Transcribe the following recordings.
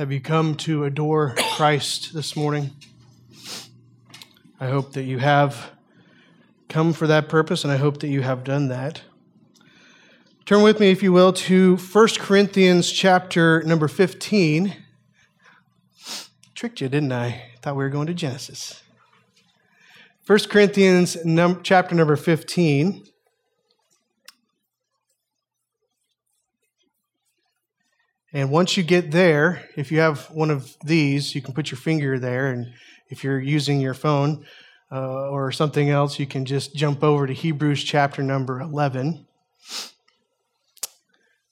Have you come to adore Christ this morning? I hope that you have come for that purpose, and I hope that you have done that. Turn with me, if you will, to 1 Corinthians chapter number 15. Tricked you, didn't I? Thought we were going to Genesis. 1 Corinthians num- chapter number 15. And once you get there, if you have one of these, you can put your finger there. And if you're using your phone uh, or something else, you can just jump over to Hebrews chapter number 11.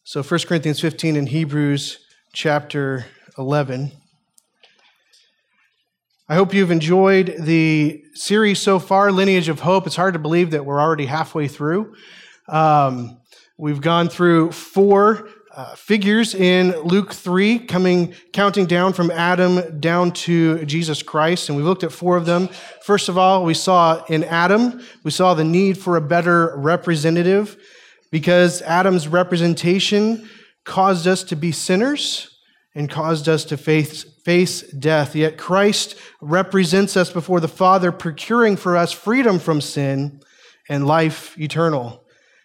So 1 Corinthians 15 and Hebrews chapter 11. I hope you've enjoyed the series so far, Lineage of Hope. It's hard to believe that we're already halfway through. Um, we've gone through four uh, figures in Luke 3, coming, counting down from Adam down to Jesus Christ. And we looked at four of them. First of all, we saw in Adam, we saw the need for a better representative because Adam's representation caused us to be sinners and caused us to face, face death. Yet Christ represents us before the Father, procuring for us freedom from sin and life eternal.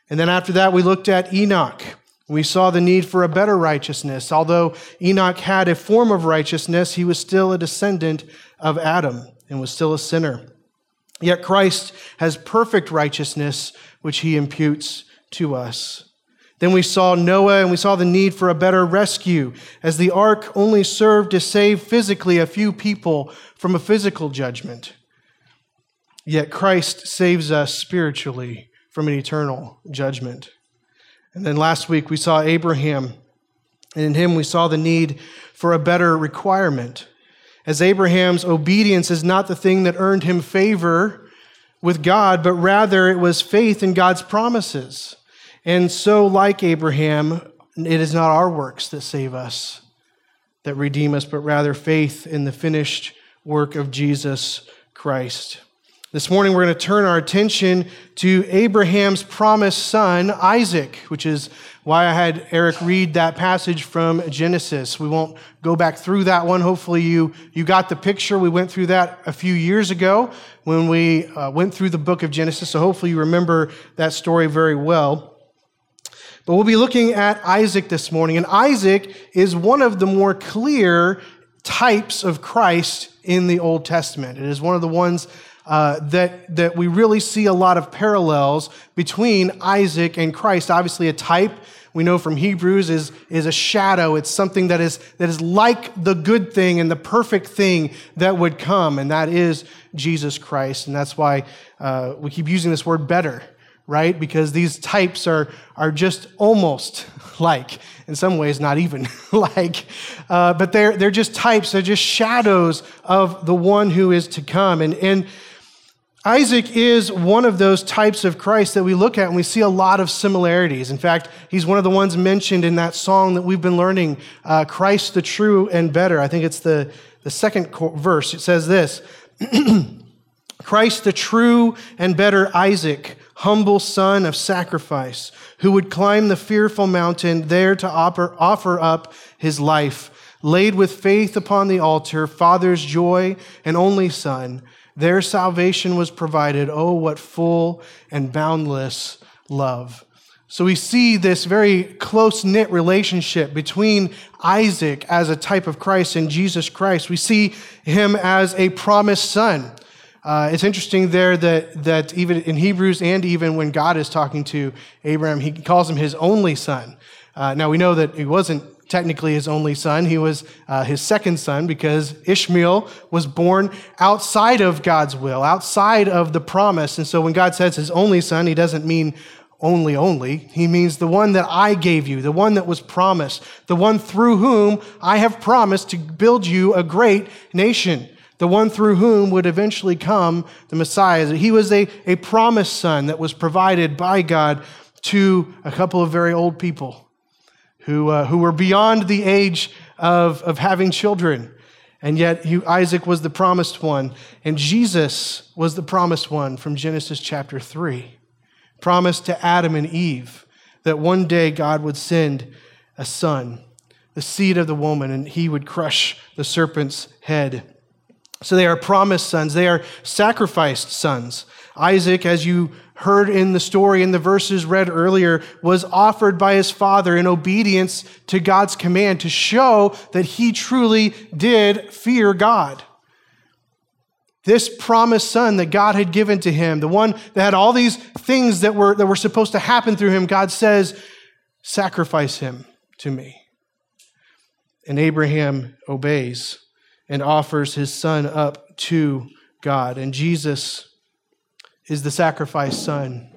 And then after that, we looked at Enoch we saw the need for a better righteousness. Although Enoch had a form of righteousness, he was still a descendant of Adam and was still a sinner. Yet Christ has perfect righteousness, which he imputes to us. Then we saw Noah and we saw the need for a better rescue, as the ark only served to save physically a few people from a physical judgment. Yet Christ saves us spiritually from an eternal judgment. And then last week we saw Abraham, and in him we saw the need for a better requirement. As Abraham's obedience is not the thing that earned him favor with God, but rather it was faith in God's promises. And so, like Abraham, it is not our works that save us, that redeem us, but rather faith in the finished work of Jesus Christ. This morning, we're going to turn our attention to Abraham's promised son, Isaac, which is why I had Eric read that passage from Genesis. We won't go back through that one. Hopefully, you, you got the picture. We went through that a few years ago when we uh, went through the book of Genesis. So, hopefully, you remember that story very well. But we'll be looking at Isaac this morning. And Isaac is one of the more clear types of Christ in the Old Testament. It is one of the ones uh, that, that we really see a lot of parallels between Isaac and Christ. Obviously, a type we know from Hebrews is, is a shadow. It's something that is, that is like the good thing and the perfect thing that would come, and that is Jesus Christ. And that's why uh, we keep using this word better, right? Because these types are, are just almost like, in some ways, not even like, uh, but they're, they're just types, they're just shadows of the one who is to come. And, and Isaac is one of those types of Christ that we look at and we see a lot of similarities. In fact, he's one of the ones mentioned in that song that we've been learning, uh, Christ the true and better. I think it's the, the second verse. It says this Christ the true and better Isaac, humble son of sacrifice, who would climb the fearful mountain there to offer, offer up his life, laid with faith upon the altar, Father's joy and only Son their salvation was provided. Oh, what full and boundless love. So we see this very close knit relationship between Isaac as a type of Christ and Jesus Christ. We see him as a promised son. Uh, it's interesting there that, that even in Hebrews and even when God is talking to Abraham, he calls him his only son. Uh, now we know that he wasn't technically his only son. He was uh, his second son because Ishmael was born outside of God's will, outside of the promise. And so when God says his only son, he doesn't mean only, only. He means the one that I gave you, the one that was promised, the one through whom I have promised to build you a great nation, the one through whom would eventually come the Messiah. He was a, a promised son that was provided by God to a couple of very old people who, uh, who were beyond the age of, of having children. And yet, Isaac was the promised one, and Jesus was the promised one from Genesis chapter 3. Promised to Adam and Eve that one day God would send a son the seed of the woman, and he would crush the serpent's head. So they are promised sons, they are sacrificed sons. Isaac, as you heard in the story in the verses read earlier, was offered by his father in obedience to God's command to show that he truly did fear God. This promised son that God had given to him, the one that had all these things that were, that were supposed to happen through him, God says, Sacrifice him to me. And Abraham obeys and offers his son up to God. And Jesus is the sacrificed son.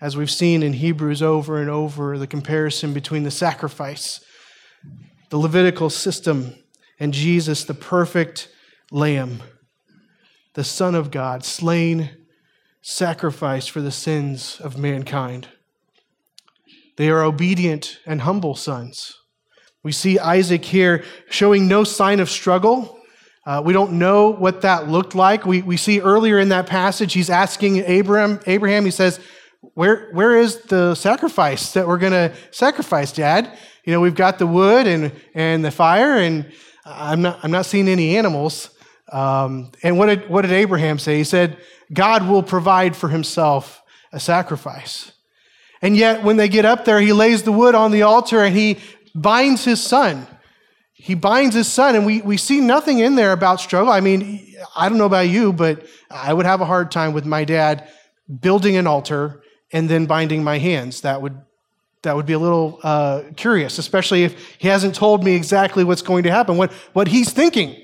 As we've seen in Hebrews over and over, the comparison between the sacrifice, the Levitical system, and Jesus, the perfect lamb, the Son of God, slain, sacrificed for the sins of mankind. They are obedient and humble sons. We see Isaac here showing no sign of struggle. Uh, we don't know what that looked like. We, we see earlier in that passage, he's asking Abraham, Abraham, he says, where, where is the sacrifice that we're going to sacrifice, Dad? You know, we've got the wood and, and the fire, and I'm not, I'm not seeing any animals. Um, and what did, what did Abraham say? He said, God will provide for himself a sacrifice. And yet, when they get up there, he lays the wood on the altar and he binds his son. He binds his son, and we, we see nothing in there about struggle. I mean, I don't know about you, but I would have a hard time with my dad building an altar and then binding my hands. That would that would be a little uh, curious, especially if he hasn't told me exactly what's going to happen, what, what he's thinking.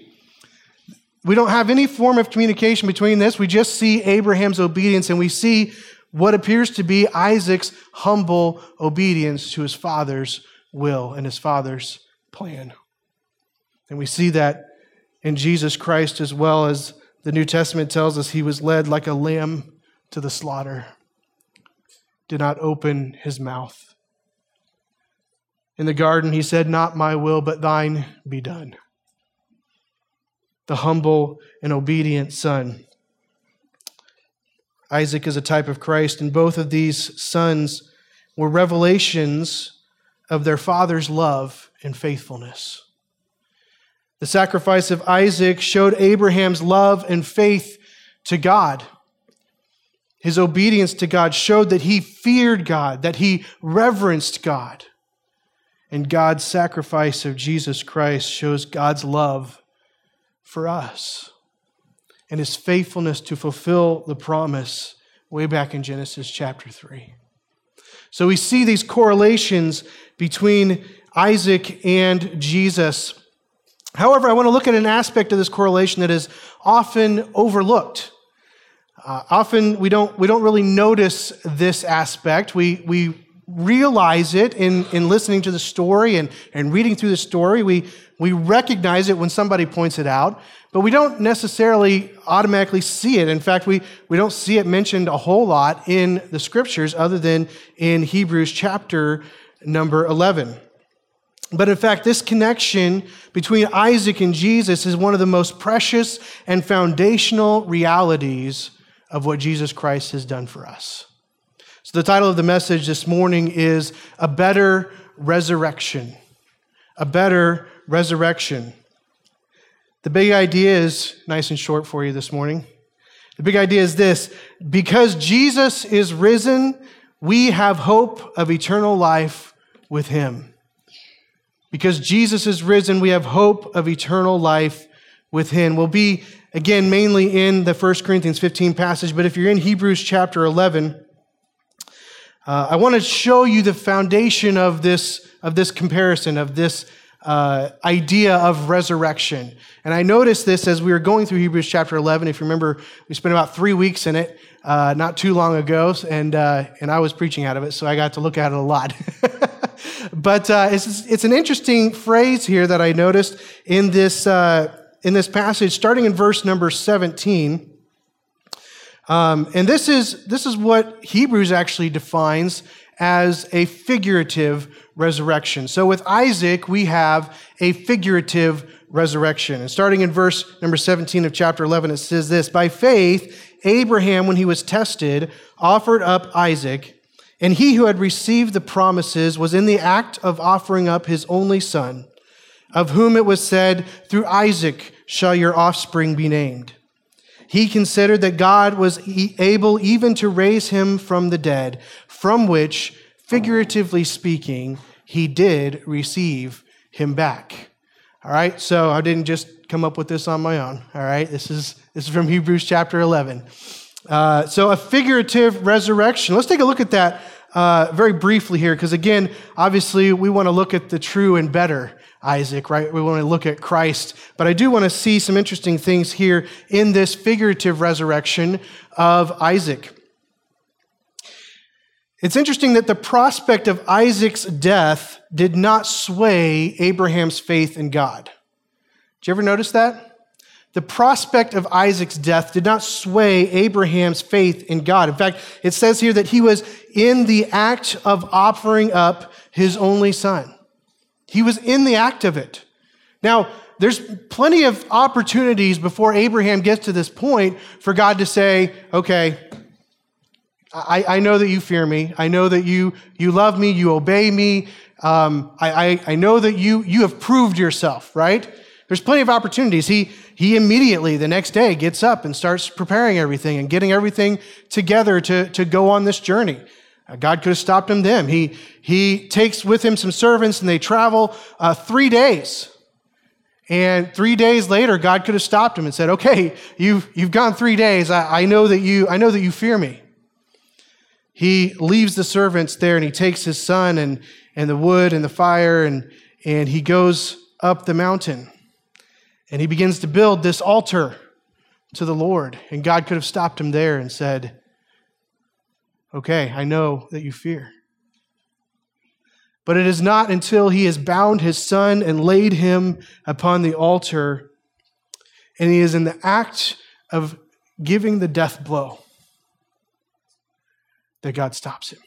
We don't have any form of communication between this. We just see Abraham's obedience and we see what appears to be Isaac's humble obedience to his father's will and his father's plan. And we see that in Jesus Christ as well as the New Testament tells us he was led like a lamb to the slaughter, did not open his mouth. In the garden, he said, Not my will, but thine be done. The humble and obedient son. Isaac is a type of Christ, and both of these sons were revelations of their father's love and faithfulness. The sacrifice of Isaac showed Abraham's love and faith to God. His obedience to God showed that he feared God, that he reverenced God. And God's sacrifice of Jesus Christ shows God's love for us and his faithfulness to fulfill the promise way back in Genesis chapter 3. So we see these correlations between Isaac and Jesus. However, I want to look at an aspect of this correlation that is often overlooked. Uh, often we don't, we don't really notice this aspect. We, we realize it in, in listening to the story and, and reading through the story. We, we recognize it when somebody points it out, but we don't necessarily automatically see it. In fact, we, we don't see it mentioned a whole lot in the scriptures other than in Hebrews chapter number 11. But in fact, this connection between Isaac and Jesus is one of the most precious and foundational realities of what Jesus Christ has done for us. So, the title of the message this morning is A Better Resurrection. A Better Resurrection. The big idea is nice and short for you this morning. The big idea is this because Jesus is risen, we have hope of eternal life with him. Because Jesus is risen, we have hope of eternal life with him. We'll be, again, mainly in the 1 Corinthians 15 passage, but if you're in Hebrews chapter 11, uh, I want to show you the foundation of this, of this comparison, of this uh, idea of resurrection. And I noticed this as we were going through Hebrews chapter 11. If you remember, we spent about three weeks in it uh, not too long ago, and, uh, and I was preaching out of it, so I got to look at it a lot. but uh, it's, it's an interesting phrase here that I noticed in this, uh, in this passage, starting in verse number 17. Um, and this is, this is what Hebrews actually defines as a figurative resurrection. So with Isaac, we have a figurative resurrection. And starting in verse number 17 of chapter 11, it says this By faith, Abraham, when he was tested, offered up Isaac, and he who had received the promises was in the act of offering up his only son. of whom it was said, Through Isaac shall your offspring be named. He considered that God was able even to raise him from the dead, from which, figuratively speaking, he did receive him back. All right, so I didn't just come up with this on my own. All right, this is, this is from Hebrews chapter 11. Uh, so, a figurative resurrection. Let's take a look at that uh, very briefly here, because again, obviously, we want to look at the true and better Isaac, right? We want to look at Christ. But I do want to see some interesting things here in this figurative resurrection of Isaac. It's interesting that the prospect of Isaac's death did not sway Abraham's faith in God. Did you ever notice that? The prospect of Isaac's death did not sway Abraham's faith in God. In fact, it says here that he was in the act of offering up his only son. He was in the act of it. Now, there's plenty of opportunities before Abraham gets to this point for God to say, okay, I, I know that you fear me. I know that you, you love me. You obey me. Um, I, I, I know that you, you have proved yourself, right? There's plenty of opportunities. He, he immediately, the next day, gets up and starts preparing everything and getting everything together to, to go on this journey. Uh, God could have stopped him then. He, he takes with him some servants and they travel uh, three days. And three days later, God could have stopped him and said, Okay, you've, you've gone three days. I, I, know that you, I know that you fear me. He leaves the servants there and he takes his son and, and the wood and the fire and, and he goes up the mountain. And he begins to build this altar to the Lord. And God could have stopped him there and said, Okay, I know that you fear. But it is not until he has bound his son and laid him upon the altar, and he is in the act of giving the death blow, that God stops him.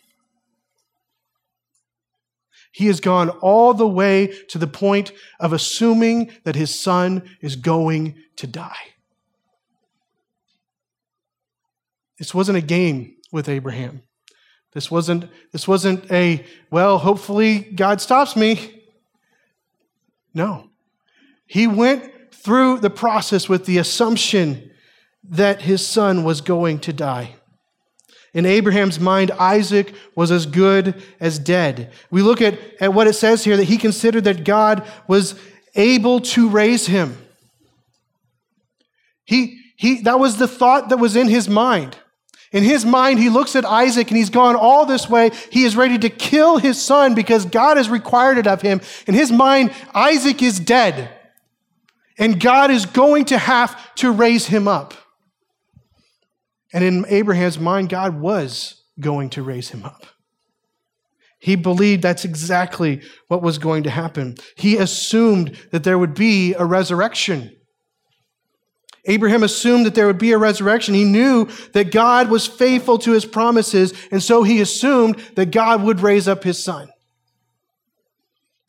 He has gone all the way to the point of assuming that his son is going to die. This wasn't a game with Abraham. This wasn't, this wasn't a, well, hopefully God stops me. No. He went through the process with the assumption that his son was going to die. In Abraham's mind, Isaac was as good as dead. We look at, at what it says here that he considered that God was able to raise him. He, he, that was the thought that was in his mind. In his mind, he looks at Isaac and he's gone all this way. He is ready to kill his son because God has required it of him. In his mind, Isaac is dead. And God is going to have to raise him up. And in Abraham's mind, God was going to raise him up. He believed that's exactly what was going to happen. He assumed that there would be a resurrection. Abraham assumed that there would be a resurrection. He knew that God was faithful to his promises, and so he assumed that God would raise up his son.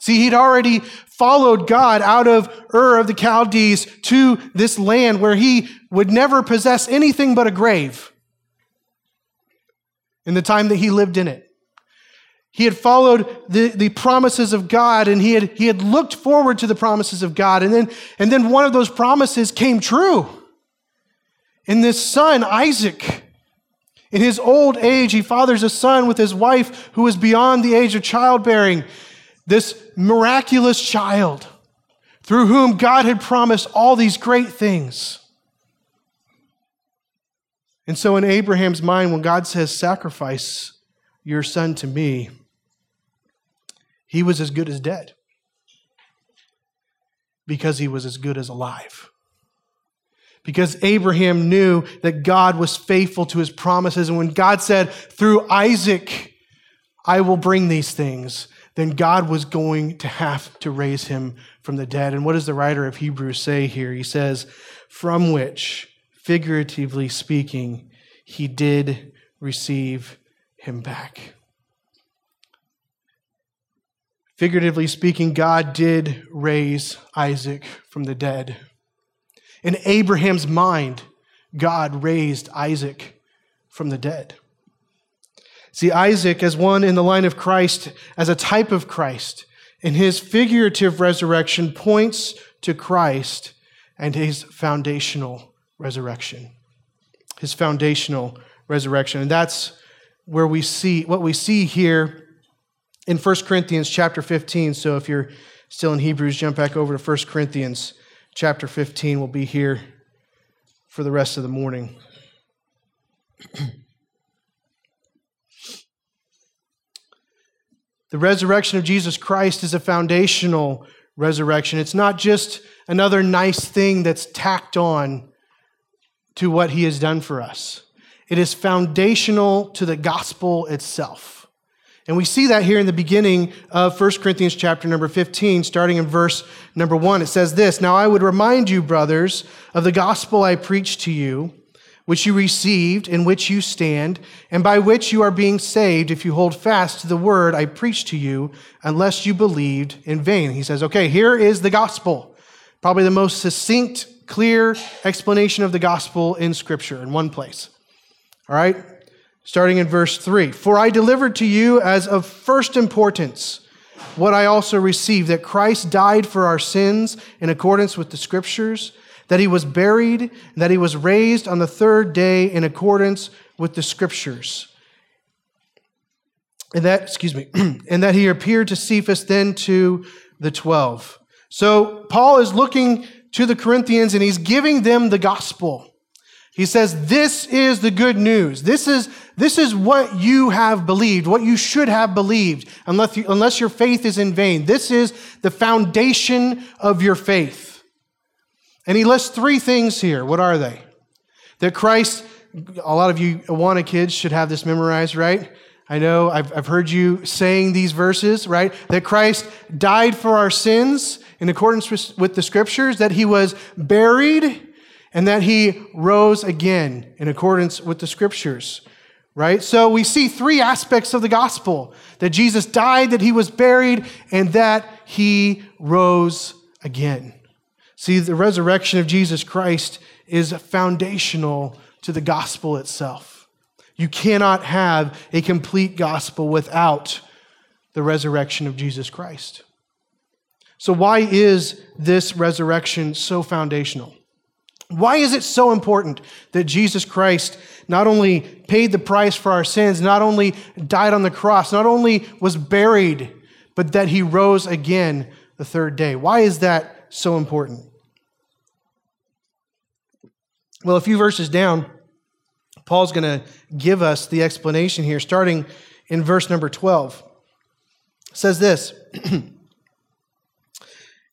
See, he'd already followed God out of Ur of the Chaldees to this land where he would never possess anything but a grave in the time that he lived in it. He had followed the, the promises of God and he had, he had looked forward to the promises of God. And then, and then one of those promises came true. In this son, Isaac, in his old age, he fathers a son with his wife who is beyond the age of childbearing. This miraculous child through whom God had promised all these great things. And so, in Abraham's mind, when God says, Sacrifice your son to me, he was as good as dead because he was as good as alive. Because Abraham knew that God was faithful to his promises. And when God said, through Isaac, I will bring these things, then God was going to have to raise him from the dead. And what does the writer of Hebrews say here? He says, from which, figuratively speaking, he did receive him back. Figuratively speaking, God did raise Isaac from the dead. In Abraham's mind, God raised Isaac from the dead. See, Isaac, as one in the line of Christ, as a type of Christ, And his figurative resurrection points to Christ and his foundational resurrection. His foundational resurrection. And that's where we see what we see here in 1 Corinthians chapter 15. So if you're still in Hebrews, jump back over to 1 Corinthians chapter 15. We'll be here for the rest of the morning. the resurrection of Jesus Christ is a foundational resurrection. It's not just another nice thing that's tacked on to what he has done for us. It is foundational to the gospel itself. And we see that here in the beginning of 1 Corinthians chapter number 15, starting in verse number 1. It says this Now I would remind you, brothers, of the gospel I preached to you, which you received, in which you stand, and by which you are being saved, if you hold fast to the word I preached to you, unless you believed in vain. He says, Okay, here is the gospel. Probably the most succinct, clear explanation of the gospel in Scripture in one place. All right? starting in verse 3 For I delivered to you as of first importance what I also received that Christ died for our sins in accordance with the Scriptures, that he was buried, that he was raised on the third day in accordance with the Scriptures. And that, excuse me, and that he appeared to Cephas, then to the 12. So Paul is looking to the Corinthians and he's giving them the gospel. He says, This is the good news. This is, this is what you have believed, what you should have believed, unless, you, unless your faith is in vain. This is the foundation of your faith. And he lists three things here. What are they? That Christ, a lot of you Awana kids should have this memorized, right? I know I've, I've heard you saying these verses, right? That Christ died for our sins in accordance with, with the scriptures, that he was buried and that he rose again in accordance with the scriptures. Right? So we see three aspects of the gospel that Jesus died, that he was buried, and that he rose again. See, the resurrection of Jesus Christ is foundational to the gospel itself. You cannot have a complete gospel without the resurrection of Jesus Christ. So, why is this resurrection so foundational? Why is it so important that Jesus Christ not only paid the price for our sins, not only died on the cross, not only was buried, but that he rose again the third day? Why is that so important? Well, a few verses down, Paul's going to give us the explanation here, starting in verse number 12. It says this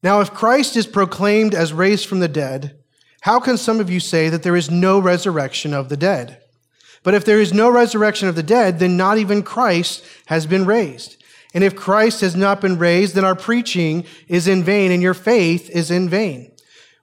Now, if Christ is proclaimed as raised from the dead, how can some of you say that there is no resurrection of the dead? But if there is no resurrection of the dead, then not even Christ has been raised. And if Christ has not been raised, then our preaching is in vain and your faith is in vain.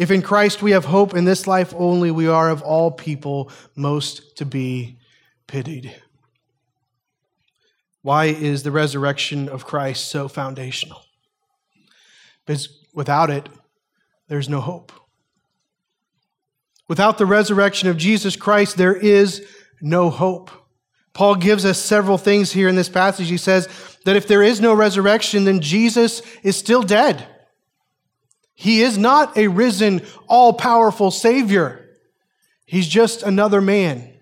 If in Christ we have hope in this life only, we are of all people most to be pitied. Why is the resurrection of Christ so foundational? Because without it, there's no hope. Without the resurrection of Jesus Christ, there is no hope. Paul gives us several things here in this passage. He says that if there is no resurrection, then Jesus is still dead. He is not a risen, all powerful Savior. He's just another man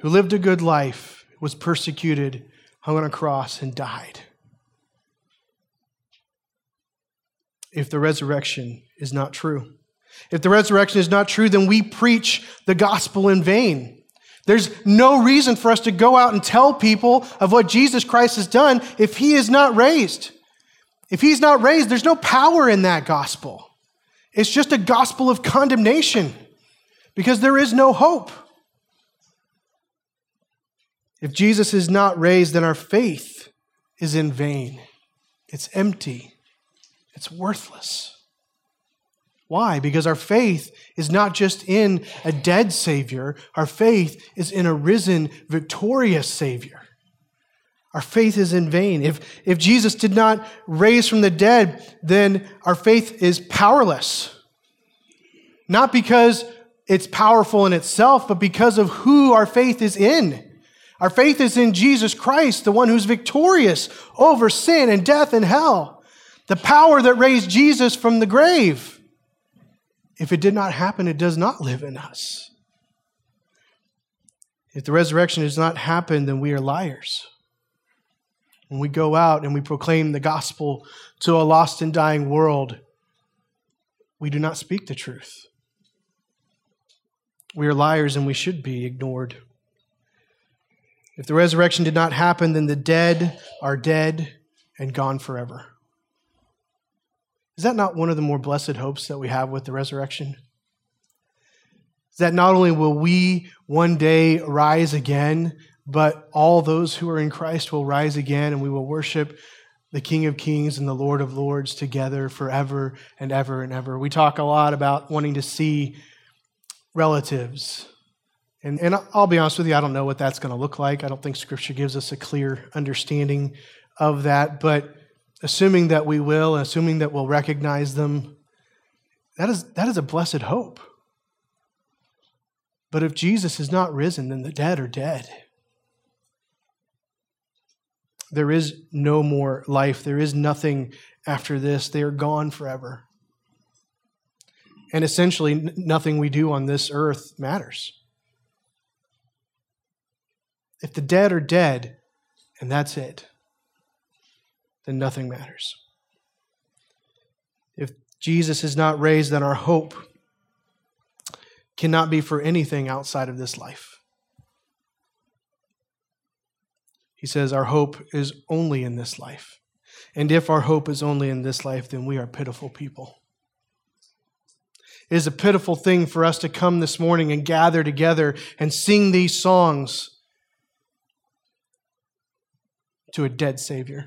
who lived a good life, was persecuted, hung on a cross, and died. If the resurrection is not true, if the resurrection is not true, then we preach the gospel in vain. There's no reason for us to go out and tell people of what Jesus Christ has done if he is not raised. If he's not raised, there's no power in that gospel. It's just a gospel of condemnation because there is no hope. If Jesus is not raised, then our faith is in vain. It's empty. It's worthless. Why? Because our faith is not just in a dead Savior, our faith is in a risen, victorious Savior. Our faith is in vain. If, if Jesus did not raise from the dead, then our faith is powerless. Not because it's powerful in itself, but because of who our faith is in. Our faith is in Jesus Christ, the one who's victorious over sin and death and hell. The power that raised Jesus from the grave. If it did not happen, it does not live in us. If the resurrection does not happen, then we are liars. When we go out and we proclaim the gospel to a lost and dying world, we do not speak the truth. We are liars and we should be ignored. If the resurrection did not happen, then the dead are dead and gone forever. Is that not one of the more blessed hopes that we have with the resurrection? Is that not only will we one day rise again, but all those who are in Christ will rise again and we will worship the King of Kings and the Lord of Lords together forever and ever and ever. We talk a lot about wanting to see relatives. And, and I'll be honest with you, I don't know what that's going to look like. I don't think Scripture gives us a clear understanding of that. But assuming that we will, assuming that we'll recognize them, that is, that is a blessed hope. But if Jesus is not risen, then the dead are dead. There is no more life. There is nothing after this. They are gone forever. And essentially, nothing we do on this earth matters. If the dead are dead, and that's it, then nothing matters. If Jesus is not raised, then our hope cannot be for anything outside of this life. He says our hope is only in this life. And if our hope is only in this life, then we are pitiful people. It is a pitiful thing for us to come this morning and gather together and sing these songs to a dead Savior.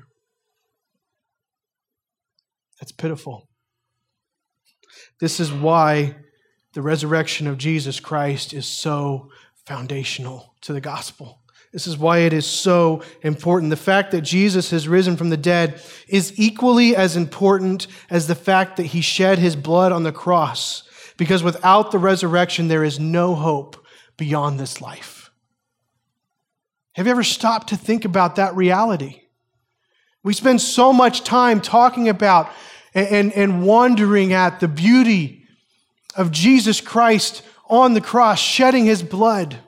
That's pitiful. This is why the resurrection of Jesus Christ is so foundational to the gospel. This is why it is so important. The fact that Jesus has risen from the dead is equally as important as the fact that he shed his blood on the cross, because without the resurrection, there is no hope beyond this life. Have you ever stopped to think about that reality? We spend so much time talking about and, and, wondering at the beauty of Jesus Christ on the cross, shedding his blood,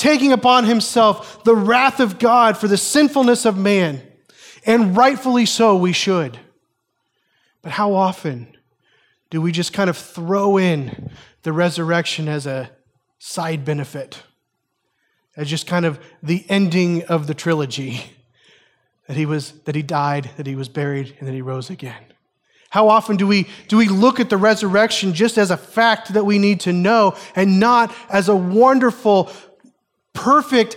taking upon himself the wrath of God for the sinfulness of man. And rightfully so, we should. But how often do we just kind of throw in the resurrection as a side benefit, as just kind of the ending of the trilogy? That he was that he died, that he was buried, and that he rose again. How often do we, do we look at the resurrection just as a fact that we need to know and not as a wonderful, perfect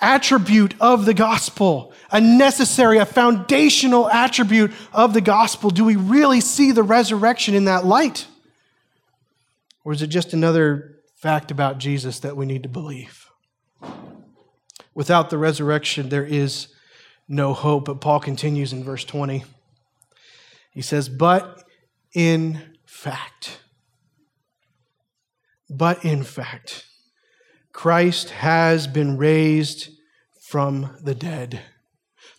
attribute of the gospel, a necessary, a foundational attribute of the gospel? Do we really see the resurrection in that light? Or is it just another fact about Jesus that we need to believe? Without the resurrection, there is no hope. But Paul continues in verse 20. He says, but in fact, but in fact, Christ has been raised from the dead.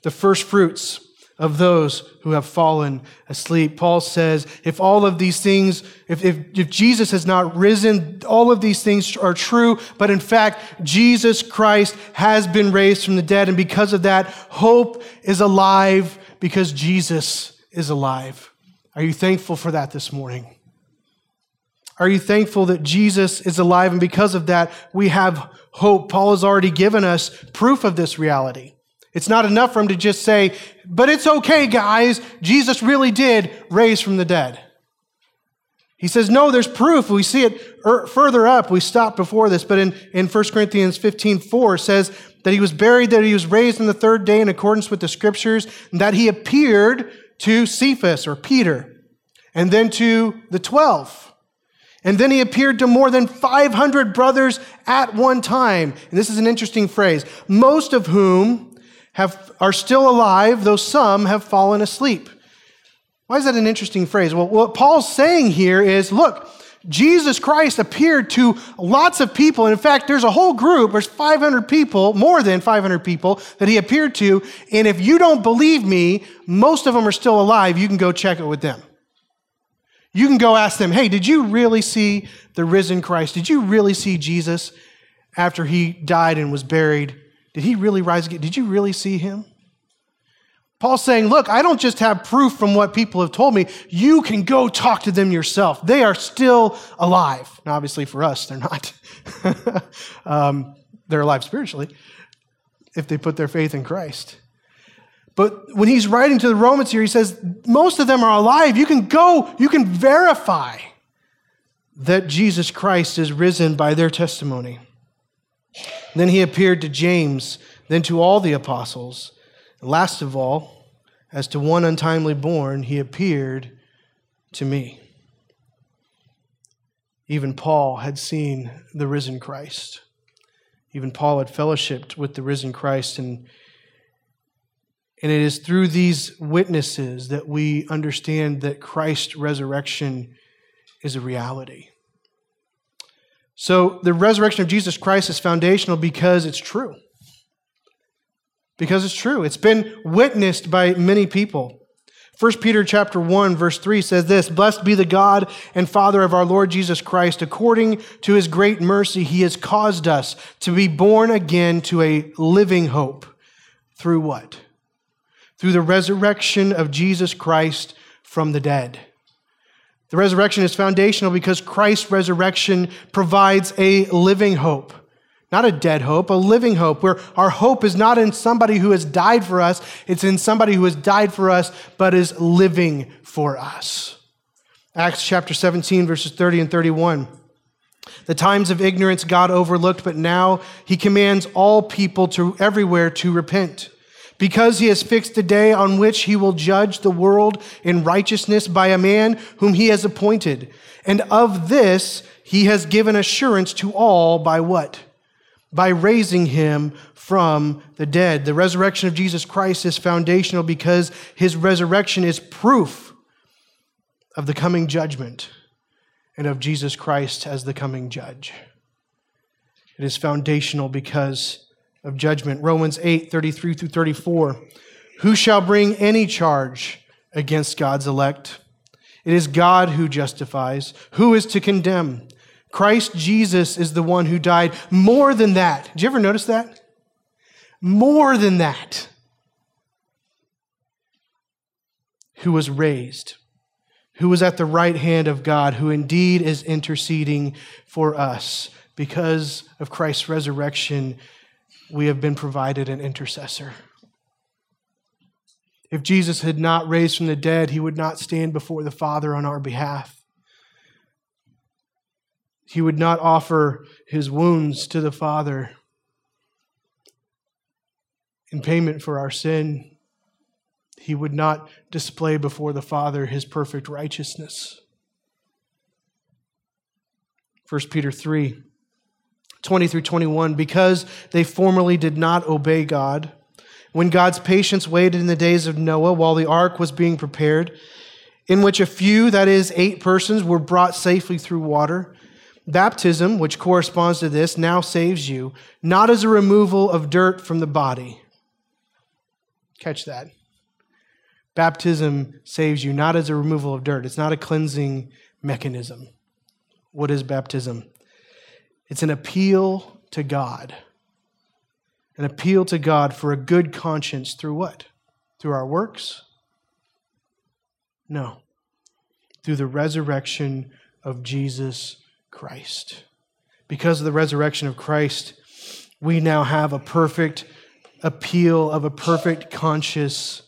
The first fruits of those who have fallen asleep. Paul says, if all of these things, if, if, if, Jesus has not risen, all of these things are true, but in fact, Jesus Christ has been raised from the dead. And because of that, hope is alive because Jesus is alive. Are you thankful for that this morning? Are you thankful that Jesus is alive and because of that we have hope? Paul has already given us proof of this reality. It's not enough for him to just say, but it's okay, guys. Jesus really did raise from the dead. He says, no, there's proof. We see it er, further up. We stopped before this, but in, in 1 Corinthians 15 4 says that he was buried, that he was raised on the third day in accordance with the scriptures, and that he appeared to Cephas or Peter, and then to the 12. And then he appeared to more than 500 brothers at one time. And this is an interesting phrase, most of whom have, are still alive, though some have fallen asleep. Why is that an interesting phrase? Well, what Paul's saying here is look, Jesus Christ appeared to lots of people. And in fact, there's a whole group, there's 500 people, more than 500 people that he appeared to. And if you don't believe me, most of them are still alive. You can go check it with them. You can go ask them, hey, did you really see the risen Christ? Did you really see Jesus after he died and was buried? Did he really rise again? Did you really see him? Paul's saying, Look, I don't just have proof from what people have told me. You can go talk to them yourself. They are still alive. Now, obviously, for us, they're not. um, they're alive spiritually if they put their faith in Christ. But when he's writing to the Romans here, he says, Most of them are alive. You can go, you can verify that Jesus Christ is risen by their testimony. then he appeared to James, then to all the apostles. Last of all, as to one untimely born, he appeared to me. Even Paul had seen the risen Christ. Even Paul had fellowshipped with the risen Christ. And, and it is through these witnesses that we understand that Christ's resurrection is a reality. So the resurrection of Jesus Christ is foundational because it's true because it's true. It's been witnessed by many people. 1 Peter chapter 1 verse 3 says this, "Blessed be the God and Father of our Lord Jesus Christ, according to his great mercy he has caused us to be born again to a living hope." Through what? Through the resurrection of Jesus Christ from the dead. The resurrection is foundational because Christ's resurrection provides a living hope. Not a dead hope, a living hope, where our hope is not in somebody who has died for us, it's in somebody who has died for us but is living for us. Acts chapter 17, verses 30 and 31. The times of ignorance God overlooked, but now he commands all people to everywhere to repent. Because he has fixed a day on which he will judge the world in righteousness by a man whom he has appointed. And of this he has given assurance to all by what? by raising him from the dead. The resurrection of Jesus Christ is foundational because his resurrection is proof of the coming judgment and of Jesus Christ as the coming judge. It is foundational because of judgment. Romans 8 33 through 34. Who shall bring any charge against God's elect? It is God who justifies. Who is to condemn? Christ Jesus is the one who died. More than that. Did you ever notice that? More than that. Who was raised, who was at the right hand of God, who indeed is interceding for us. Because of Christ's resurrection, we have been provided an intercessor. If Jesus had not raised from the dead, he would not stand before the Father on our behalf. He would not offer his wounds to the Father in payment for our sin. He would not display before the Father his perfect righteousness. 1 Peter 3 20 through 21 because they formerly did not obey God. When God's patience waited in the days of Noah while the ark was being prepared, in which a few, that is, eight persons, were brought safely through water. Baptism, which corresponds to this, now saves you, not as a removal of dirt from the body. Catch that. Baptism saves you not as a removal of dirt. It's not a cleansing mechanism. What is baptism? It's an appeal to God. An appeal to God for a good conscience through what? Through our works? No. Through the resurrection of Jesus Christ. Because of the resurrection of Christ, we now have a perfect appeal of a perfect conscience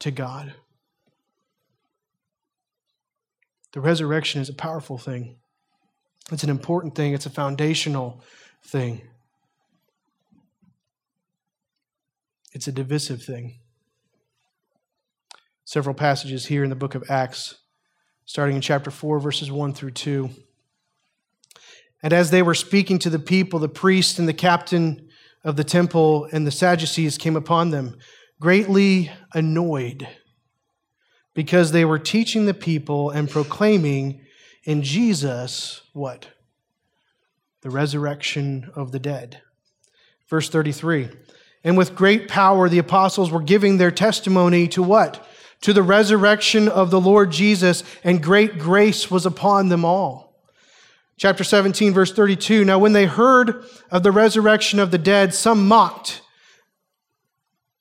to God. The resurrection is a powerful thing. It's an important thing. It's a foundational thing. It's a divisive thing. Several passages here in the book of Acts starting in chapter 4, verses 1 through 2. And as they were speaking to the people, the priest and the captain of the temple and the Sadducees came upon them, greatly annoyed, because they were teaching the people and proclaiming in Jesus what? The resurrection of the dead. Verse 33 And with great power the apostles were giving their testimony to what? To the resurrection of the Lord Jesus, and great grace was upon them all chapter 17, verse 32. Now, when they heard of the resurrection of the dead, some mocked.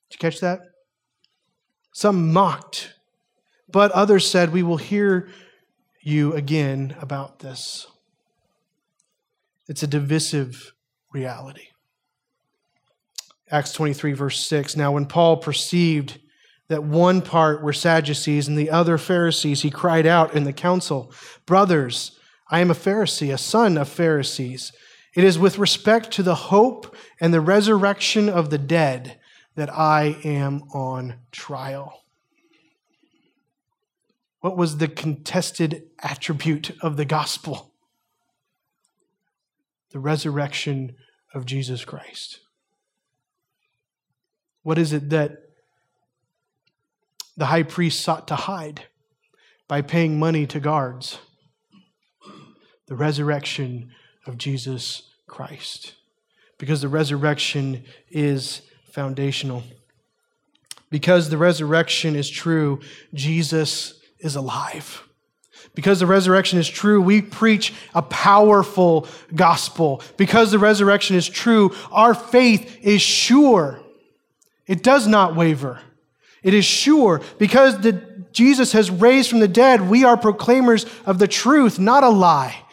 Did you catch that? Some mocked, but others said, We will hear you again about this. It's a divisive reality. Acts 23, verse 6. Now, when Paul perceived that one part were Sadducees and the other Pharisees, he cried out in the council, Brothers, I am a Pharisee, a son of Pharisees. It is with respect to the hope and the resurrection of the dead that I am on trial. What was the contested attribute of the gospel? The resurrection of Jesus Christ. What is it that the high priest sought to hide by paying money to guards? the resurrection of Jesus Christ. Because the resurrection is foundational. Because the resurrection is true, Jesus is alive. Because the resurrection is true, we preach a powerful gospel. Because the resurrection is true, our faith is sure. It does not waver. It is sure. Because the, Jesus has raised from the dead, we are proclaimers of the truth, not a lie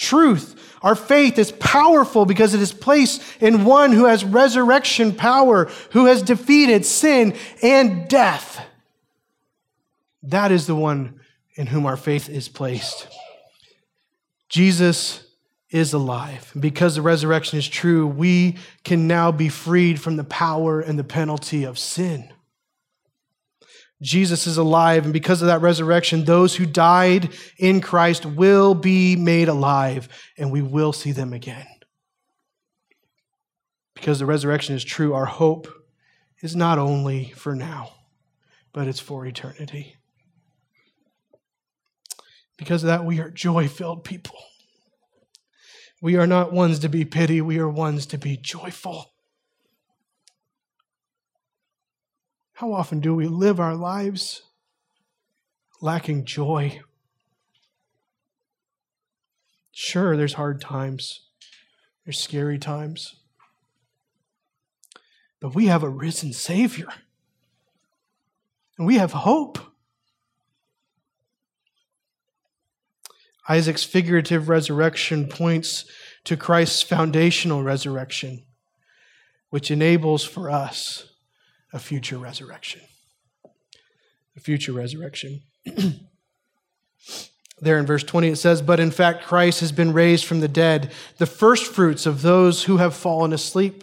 truth. Our faith is powerful because it is placed in one who has resurrection power, who has defeated sin and death. That is the one in whom our faith is placed. Jesus is alive. And because the resurrection is true, we can now be freed from the power and the penalty of sin. Jesus is alive, and because of that resurrection, those who died in Christ will be made alive, and we will see them again. Because the resurrection is true, our hope is not only for now, but it's for eternity. Because of that, we are joy filled people. We are not ones to be pity, we are ones to be joyful. How often do we live our lives lacking joy? Sure, there's hard times, there's scary times. But we have a risen Savior, and we have hope. Isaac's figurative resurrection points to Christ's foundational resurrection, which enables for us a future resurrection. A future resurrection. there in verse 20 it says, But in fact, Christ has been raised from the dead, the firstfruits of those who have fallen asleep.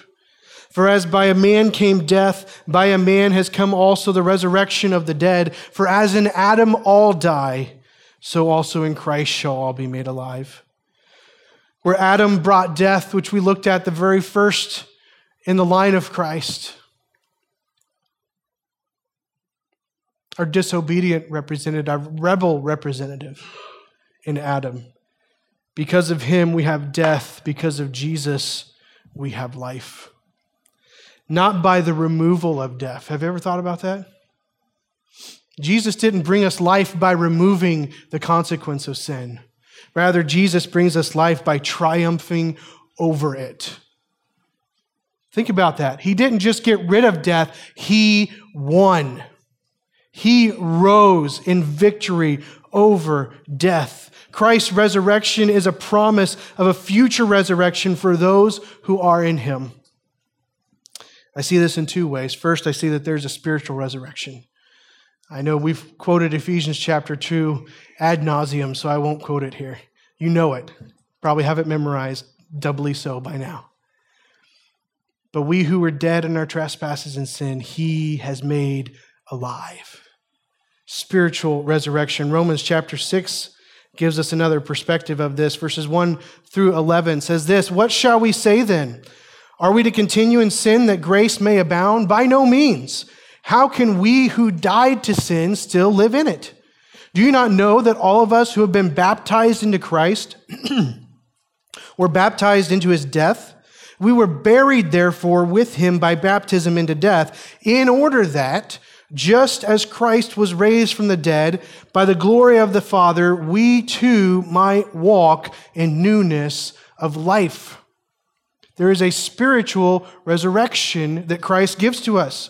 For as by a man came death, by a man has come also the resurrection of the dead. For as in Adam all die, so also in Christ shall all be made alive. Where Adam brought death, which we looked at the very first in the line of Christ, our disobedient representative, our rebel representative in Adam. Because of him, we have death. Because of Jesus, we have life. Not by the removal of death. Have you ever thought about that? Jesus didn't bring us life by removing the consequence of sin. Rather, Jesus brings us life by triumphing over it. Think about that. He didn't just get rid of death, He won. He rose in victory over death. Christ's resurrection is a promise of a future resurrection for those who are in Him. I see this in two ways. First, I see that there's a spiritual resurrection. I know we've quoted Ephesians chapter 2 ad nauseum, so I won't quote it here. You know it. Probably have it memorized, doubly so by now. But we who were dead in our trespasses and sin, he has made alive. spiritual resurrection. Romans chapter 6 gives us another perspective of this. Verses 1 through 11 says this What shall we say then? Are we to continue in sin that grace may abound? By no means. How can we who died to sin still live in it? Do you not know that all of us who have been baptized into Christ were baptized into his death? We were buried, therefore, with him by baptism into death, in order that, just as Christ was raised from the dead by the glory of the Father, we too might walk in newness of life. There is a spiritual resurrection that Christ gives to us.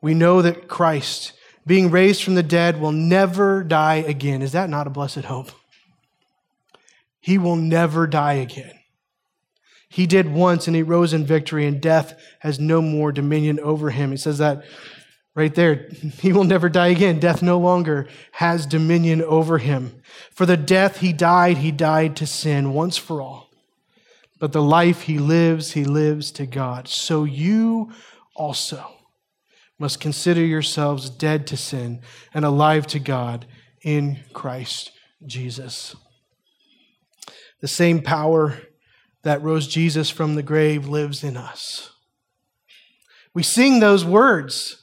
we know that Christ, being raised from the dead, will never die again. Is that not a blessed hope? He will never die again. He did once and he rose in victory, and death has no more dominion over him. He says that right there. He will never die again. Death no longer has dominion over him. For the death he died, he died to sin once for all. But the life he lives, he lives to God. So you also must consider yourselves dead to sin and alive to God in Christ Jesus. The same power that rose Jesus from the grave lives in us. We sing those words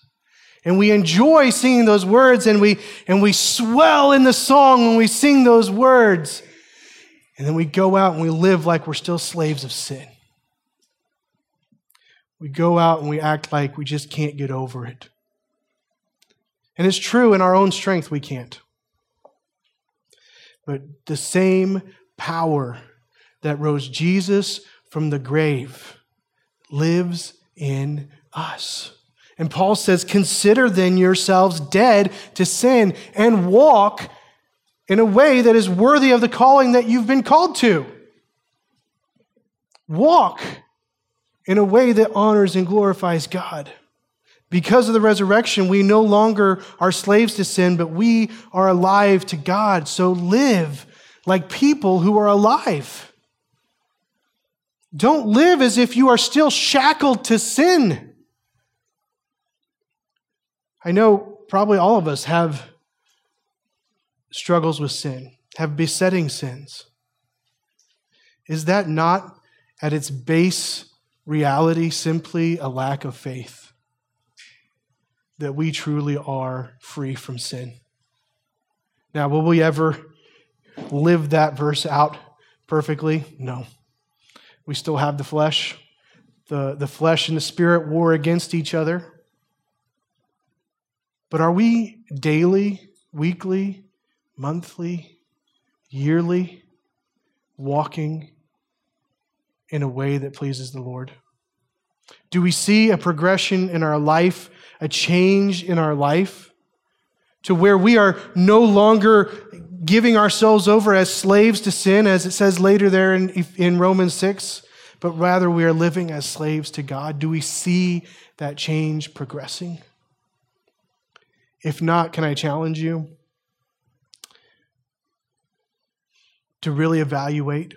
and we enjoy singing those words and we and we swell in the song when we sing those words. And then we go out and we live like we're still slaves of sin. We go out and we act like we just can't get over it. And it's true, in our own strength, we can't. But the same power that rose Jesus from the grave lives in us. And Paul says, Consider then yourselves dead to sin and walk in a way that is worthy of the calling that you've been called to. Walk in a way that honors and glorifies God. Because of the resurrection, we no longer are slaves to sin, but we are alive to God. So live like people who are alive. Don't live as if you are still shackled to sin. I know probably all of us have struggles with sin, have besetting sins. Is that not at its base reality simply a lack of faith that we truly are free from sin. Now, will we ever live that verse out perfectly? No. We still have the flesh. The, the flesh and the spirit war against each other. But are we daily, weekly, monthly, yearly walking in a way that pleases the Lord? Do we see a progression in our life, a change in our life to where we are no longer giving ourselves over as slaves to sin, as it says later there in, in Romans 6, but rather we are living as slaves to God? Do we see that change progressing? If not, can I challenge you to really evaluate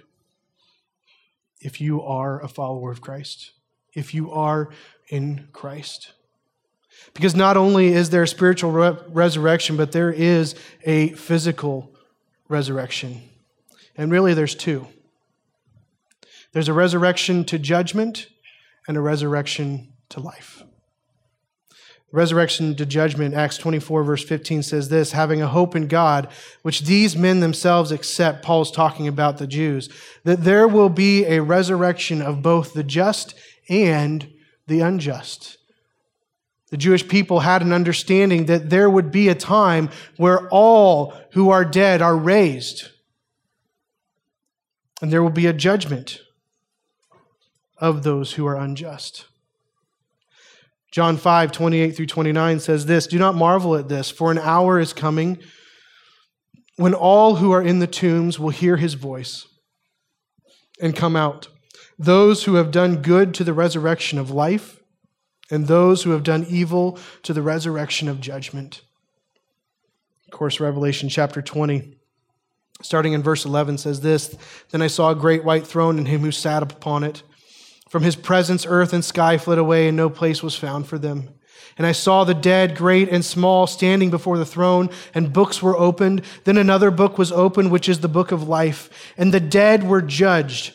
if you are a follower of Christ, if you are in Christ. Because not only is there a spiritual re- resurrection, but there is a physical resurrection. And really, there's two there's a resurrection to judgment and a resurrection to life. Resurrection to judgment, Acts 24, verse 15 says this having a hope in God, which these men themselves accept. Paul's talking about the Jews, that there will be a resurrection of both the just and the unjust. The Jewish people had an understanding that there would be a time where all who are dead are raised, and there will be a judgment of those who are unjust. John 5, 28 through 29 says this Do not marvel at this, for an hour is coming when all who are in the tombs will hear his voice and come out. Those who have done good to the resurrection of life, and those who have done evil to the resurrection of judgment. Of course, Revelation chapter 20, starting in verse 11, says this Then I saw a great white throne and him who sat upon it. From his presence, earth and sky fled away, and no place was found for them. And I saw the dead, great and small, standing before the throne, and books were opened. Then another book was opened, which is the book of life. And the dead were judged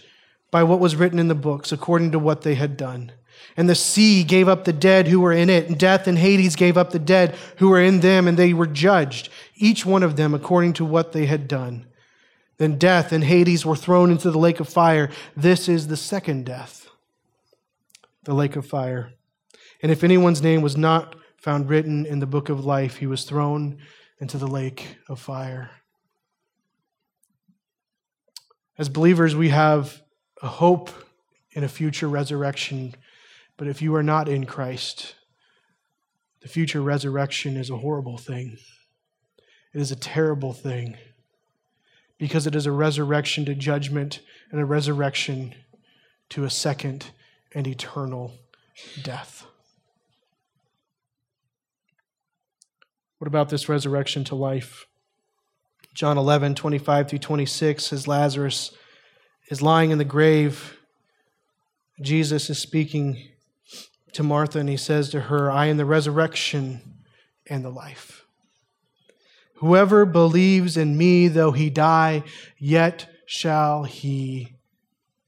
by what was written in the books, according to what they had done. And the sea gave up the dead who were in it, and death and Hades gave up the dead who were in them, and they were judged, each one of them according to what they had done. Then death and Hades were thrown into the lake of fire. This is the second death, the lake of fire. And if anyone's name was not found written in the book of life, he was thrown into the lake of fire. As believers, we have a hope in a future resurrection. But if you are not in Christ, the future resurrection is a horrible thing. It is a terrible thing because it is a resurrection to judgment and a resurrection to a second and eternal death. What about this resurrection to life? John 11, 25 through 26 says Lazarus is lying in the grave. Jesus is speaking to Martha and he says to her, I am the resurrection and the life. Whoever believes in me, though he die, yet shall he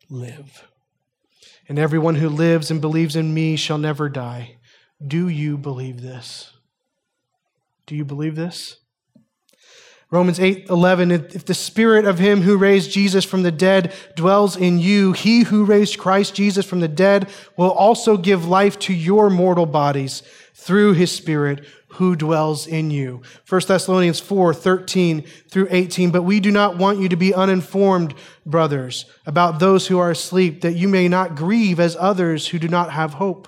live. And everyone who lives and believes in me shall never die. Do you believe this? Do you believe this? Romans 8 11, if the spirit of him who raised Jesus from the dead dwells in you, he who raised Christ Jesus from the dead will also give life to your mortal bodies through his spirit who dwells in you. 1 Thessalonians 4 13 through 18. But we do not want you to be uninformed, brothers, about those who are asleep, that you may not grieve as others who do not have hope.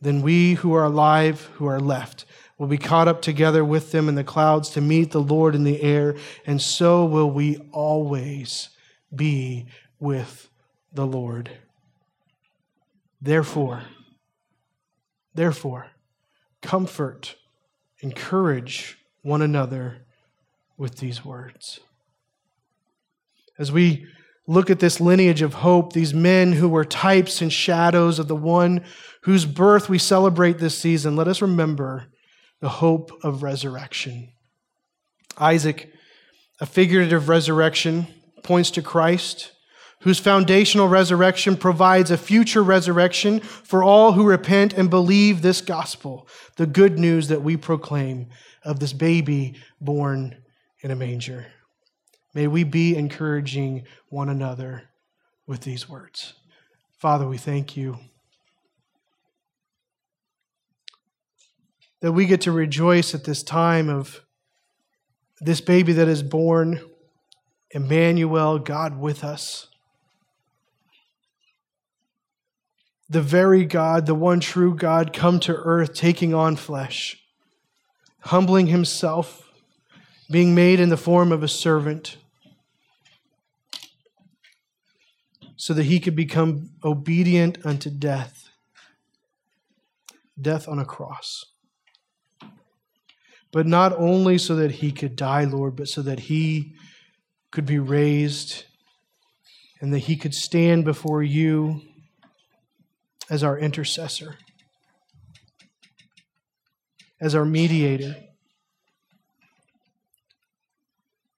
Then we who are alive, who are left, will be caught up together with them in the clouds to meet the Lord in the air, and so will we always be with the Lord. Therefore, therefore, comfort, encourage one another with these words. As we look at this lineage of hope, these men who were types and shadows of the one whose birth we celebrate this season, let us remember the hope of resurrection. Isaac, a figurative resurrection, points to Christ, whose foundational resurrection provides a future resurrection for all who repent and believe this gospel, the good news that we proclaim of this baby born in a manger. May we be encouraging one another with these words. Father, we thank you that we get to rejoice at this time of this baby that is born, Emmanuel, God with us. The very God, the one true God, come to earth, taking on flesh, humbling himself, being made in the form of a servant, so that he could become obedient unto death death on a cross. But not only so that he could die, Lord, but so that he could be raised and that he could stand before you as our intercessor, as our mediator.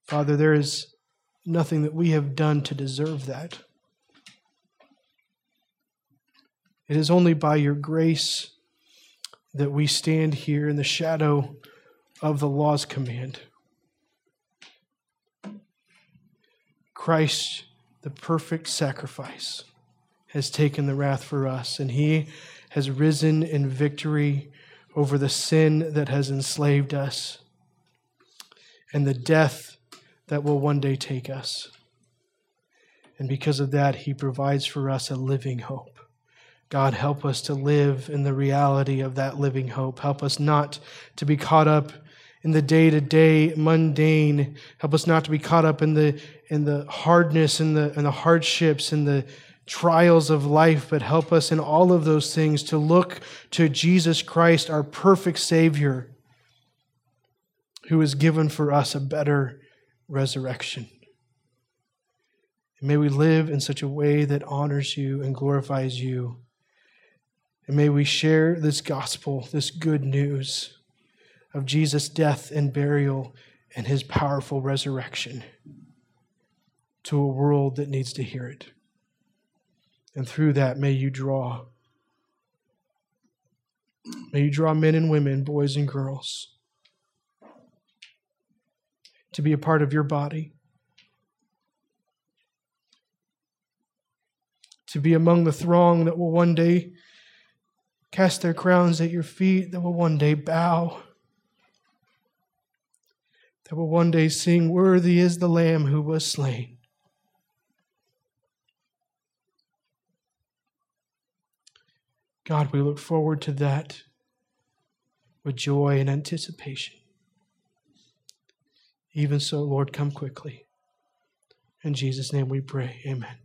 Father, there is nothing that we have done to deserve that. It is only by your grace that we stand here in the shadow of the law's command. Christ, the perfect sacrifice, has taken the wrath for us, and he has risen in victory over the sin that has enslaved us and the death that will one day take us. And because of that, he provides for us a living hope. God, help us to live in the reality of that living hope. Help us not to be caught up in the day to day mundane. Help us not to be caught up in the, in the hardness and the, and the hardships and the trials of life, but help us in all of those things to look to Jesus Christ, our perfect Savior, who has given for us a better resurrection. And may we live in such a way that honors you and glorifies you. And may we share this gospel, this good news of Jesus' death and burial and his powerful resurrection to a world that needs to hear it. And through that, may you draw. May you draw men and women, boys and girls, to be a part of your body, to be among the throng that will one day cast their crowns at your feet, that will one day bow, that will one day sing, Worthy is the Lamb who was slain. God, we look forward to that with joy and anticipation. Even so, Lord, come quickly. In Jesus' name we pray. Amen.